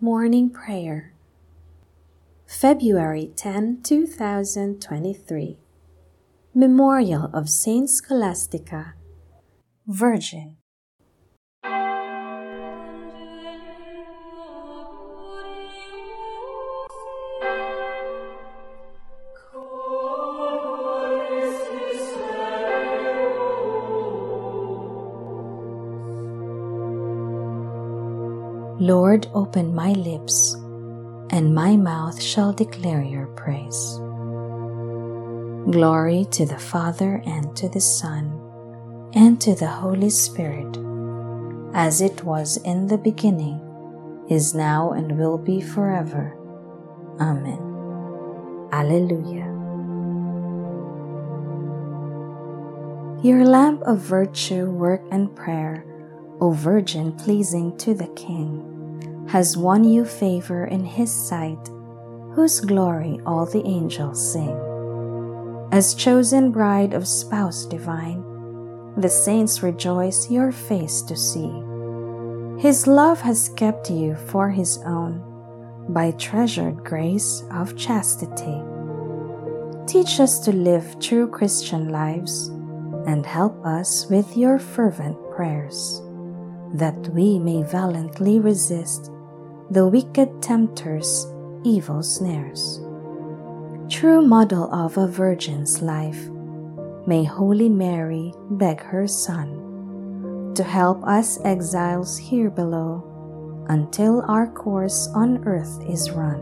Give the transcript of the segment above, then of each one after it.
Morning Prayer. February 10, 2023 Memorial of Saint Scholastica. Virgin Lord, open my lips, and my mouth shall declare your praise. Glory to the Father, and to the Son, and to the Holy Spirit, as it was in the beginning, is now, and will be forever. Amen. Alleluia. Your lamp of virtue, work, and prayer O Virgin pleasing to the King, has won you favor in his sight, whose glory all the angels sing. As chosen bride of spouse divine, the saints rejoice your face to see. His love has kept you for his own by treasured grace of chastity. Teach us to live true Christian lives and help us with your fervent prayers that we may valiantly resist the wicked tempter's evil snares. True model of a virgin's life, may Holy Mary beg her Son to help us exiles here below until our course on earth is run.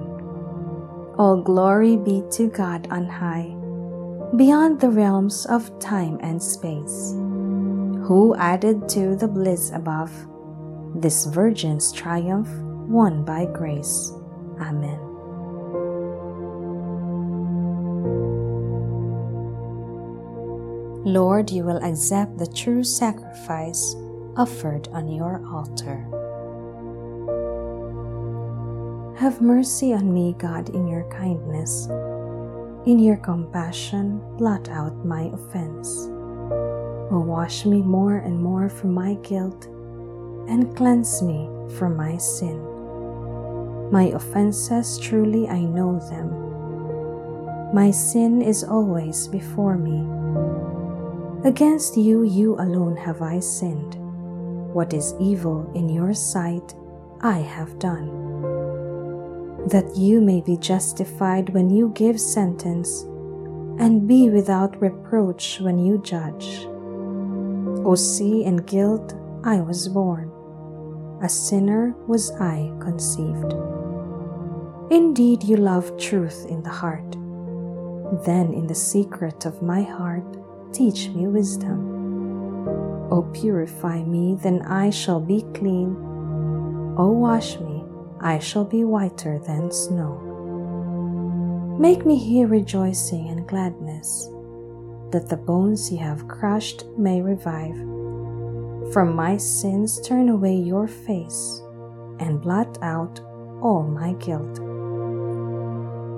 All glory be to God on high, beyond the realms of time and space who added to the bliss above this virgin's triumph won by grace. Amen. Lord, you will accept the true sacrifice offered on your altar. Have mercy on me, God, in your kindness. In your compassion, blot out my offense will wash me more and more from my guilt and cleanse me from my sin. My offenses truly I know them. My sin is always before me. Against you, you alone have I sinned. What is evil in your sight, I have done. That you may be justified when you give sentence, and be without reproach when you judge. O sea and guilt I was born, a sinner was I conceived. Indeed, you love truth in the heart. Then, in the secret of my heart, teach me wisdom. O purify me, then I shall be clean. O wash me, I shall be whiter than snow. Make me hear rejoicing and gladness that the bones you have crushed may revive. From my sins turn away your face and blot out all my guilt.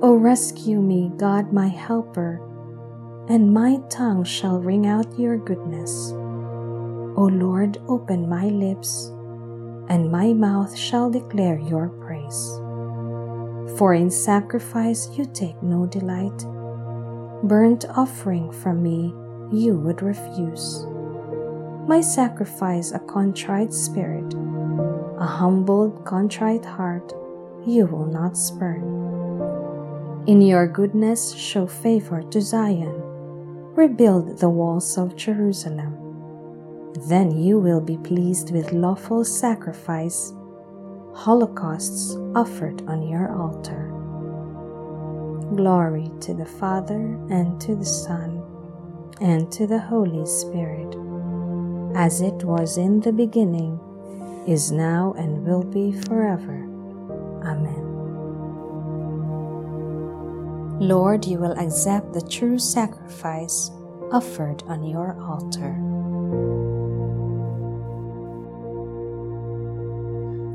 O rescue me, God my helper, and my tongue shall ring out your goodness. O Lord, open my lips, and my mouth shall declare your praise. For in sacrifice you take no delight burnt offering from me you would refuse. My sacrifice a contrite spirit, a humbled, contrite heart you will not spurn. In your goodness show favor to Zion, rebuild the walls of Jerusalem. Then you will be pleased with lawful sacrifice, holocausts offered on your altar. Glory to the Father, and to the Son, and to the Holy Spirit, as it was in the beginning, is now, and will be forever. Amen. Lord, you will accept the true sacrifice offered on your altar.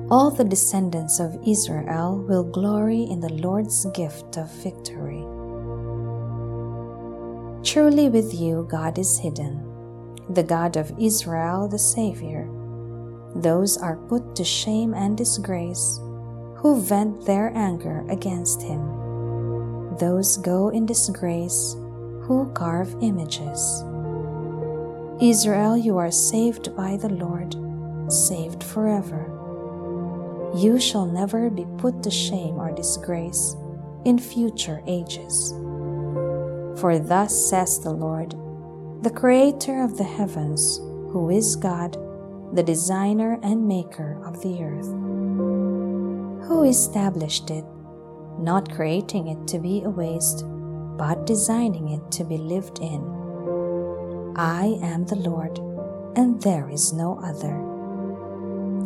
All the descendants of Israel will glory in the Lord's gift of victory. Truly, with you, God is hidden, the God of Israel, the Savior. Those are put to shame and disgrace who vent their anger against him. Those go in disgrace who carve images. Israel, you are saved by the Lord, saved forever. You shall never be put to shame or disgrace in future ages. For thus says the Lord, the Creator of the heavens, who is God, the designer and maker of the earth. Who established it, not creating it to be a waste, but designing it to be lived in. I am the Lord, and there is no other.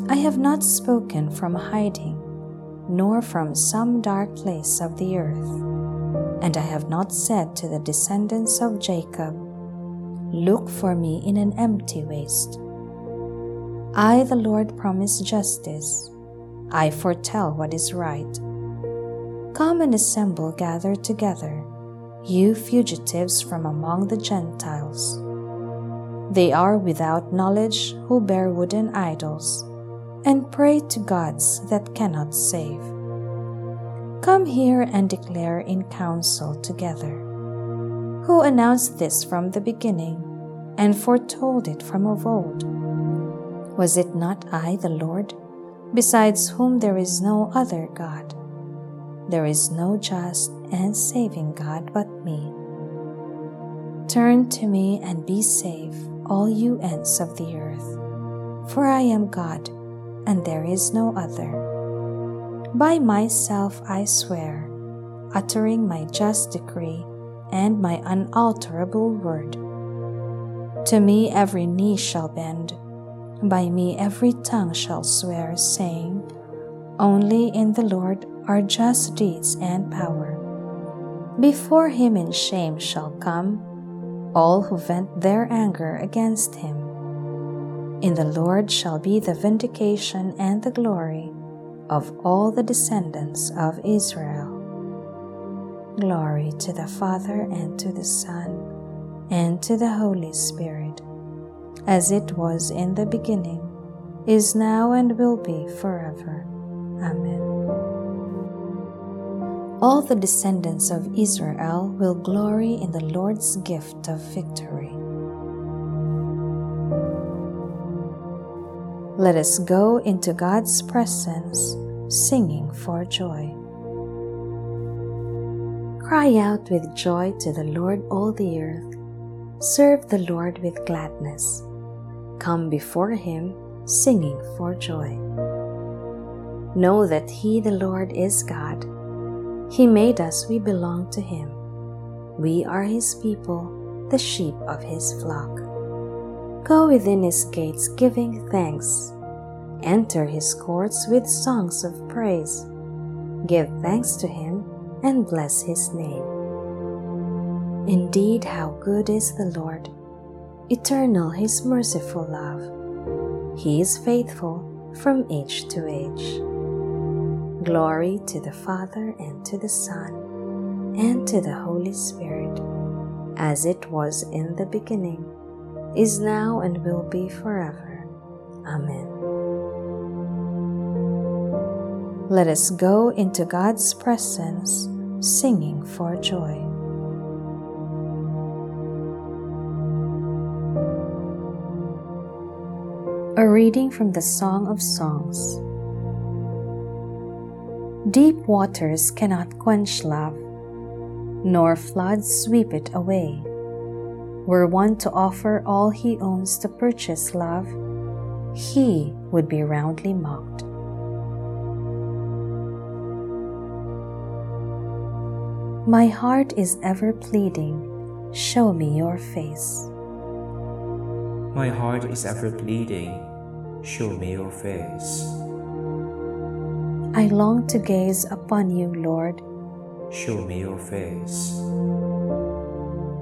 I have not spoken from hiding, nor from some dark place of the earth. And I have not said to the descendants of Jacob, Look for me in an empty waste. I, the Lord, promise justice. I foretell what is right. Come and assemble, gather together you fugitives from among the Gentiles. They are without knowledge who bear wooden idols and pray to gods that cannot save. Come here and declare in council together. Who announced this from the beginning and foretold it from of old? Was it not I, the Lord, besides whom there is no other God? There is no just and saving God but me. Turn to me and be safe, all you ends of the earth. For I am God, and there is no other. By myself I swear, uttering my just decree and my unalterable word. To me every knee shall bend, by me every tongue shall swear, saying, Only in the Lord are just deeds and power. Before him in shame shall come all who vent their anger against him. In the Lord shall be the vindication and the glory of all the descendants of Israel. Glory to the Father and to the Son and to the Holy Spirit, as it was in the beginning, is now, and will be forever. Amen all the descendants of Israel will glory in the Lord's gift of victory. Let us go into God's presence singing for joy. Cry out with joy to the Lord, all the earth. Serve the Lord with gladness. Come before him singing for joy. Know that he, the Lord, is God he made us, we belong to Him. We are His people, the sheep of His flock. Go within His gates giving thanks. Enter His courts with songs of praise. Give thanks to Him and bless His name. Indeed, how good is the Lord! Eternal His merciful love. He is faithful from age to age. Glory to the Father, and to the Son, and to the Holy Spirit, as it was in the beginning, is now, and will be forever. Amen. Let us go into God's presence singing for joy. A reading from the Song of Songs. Deep waters cannot quench love, nor floods sweep it away. Were one to offer all he owns to purchase love, he would be roundly mocked. My heart is ever pleading, show me your face. My heart is ever pleading, show me your face. I long to gaze upon you, Lord. Show me your face.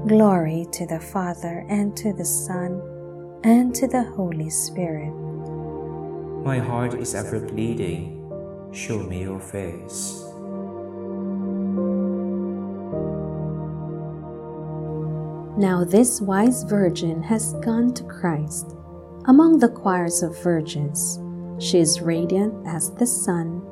Glory to the Father, and to the Son, and to the Holy Spirit. My heart is ever bleeding. Show me your face. Now this wise virgin has gone to Christ. Among the choirs of virgins, she is radiant as the sun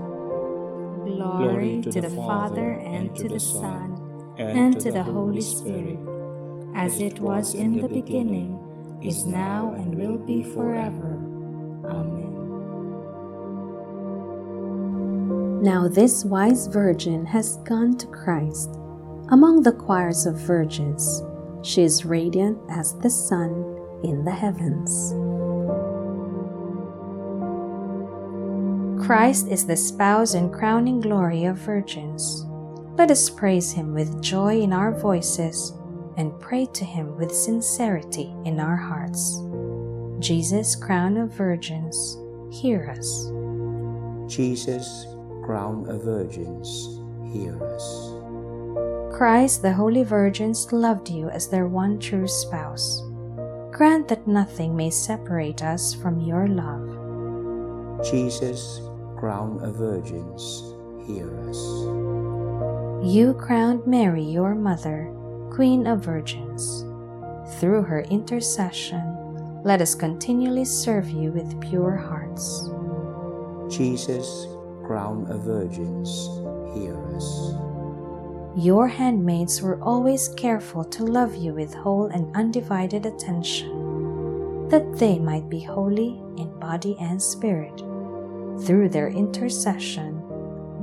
Glory to the Father, and to the Son, and to the Holy Spirit, as it was in the beginning, is now, and will be forever. Amen. Now this wise virgin has gone to Christ. Among the choirs of virgins, she is radiant as the sun in the heavens. Christ is the spouse and crowning glory of virgins. Let us praise him with joy in our voices and pray to him with sincerity in our hearts. Jesus, crown of virgins, hear us. Jesus, crown of virgins, hear us. Christ, the holy virgins loved you as their one true spouse. Grant that nothing may separate us from your love. Jesus, crown of virgins, hear us. You crowned Mary, your mother, Queen of Virgins. Through her intercession, let us continually serve you with pure hearts. Jesus, crown of virgins, hear us. Your handmaids were always careful to love you with whole and undivided attention, that they might be holy in body and spirit through their intercession,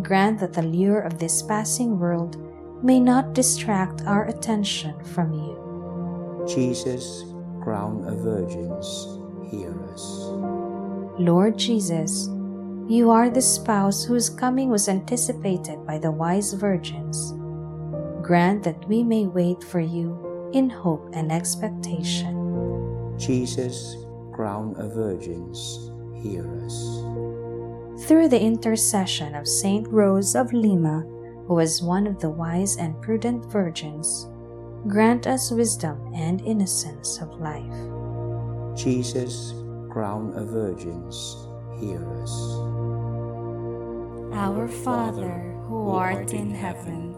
grant that the lure of this passing world may not distract our attention from you. Jesus, crown of virgins, hear us. Lord Jesus, you are the spouse whose coming was anticipated by the wise virgins. Grant that we may wait for you in hope and expectation. Jesus, crown of virgins, hear us through the intercession of Saint Rose of Lima, who was one of the wise and prudent virgins, grant us wisdom and innocence of life. Jesus, crown of virgins, hear us. Our Father, who art in heaven,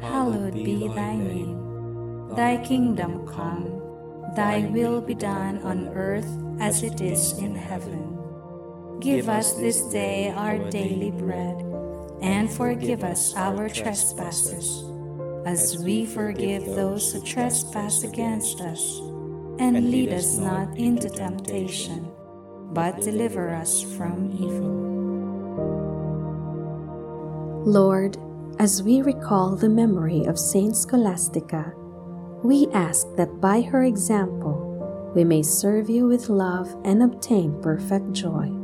hallowed be thy name. Thy kingdom come, thy will be done on earth as it is in heaven. Give us this day our daily bread, and forgive us our trespasses, as we forgive those who trespass against us. And lead us not into temptation, but deliver us from evil. Lord, as we recall the memory of Saint Scholastica, we ask that by her example we may serve you with love and obtain perfect joy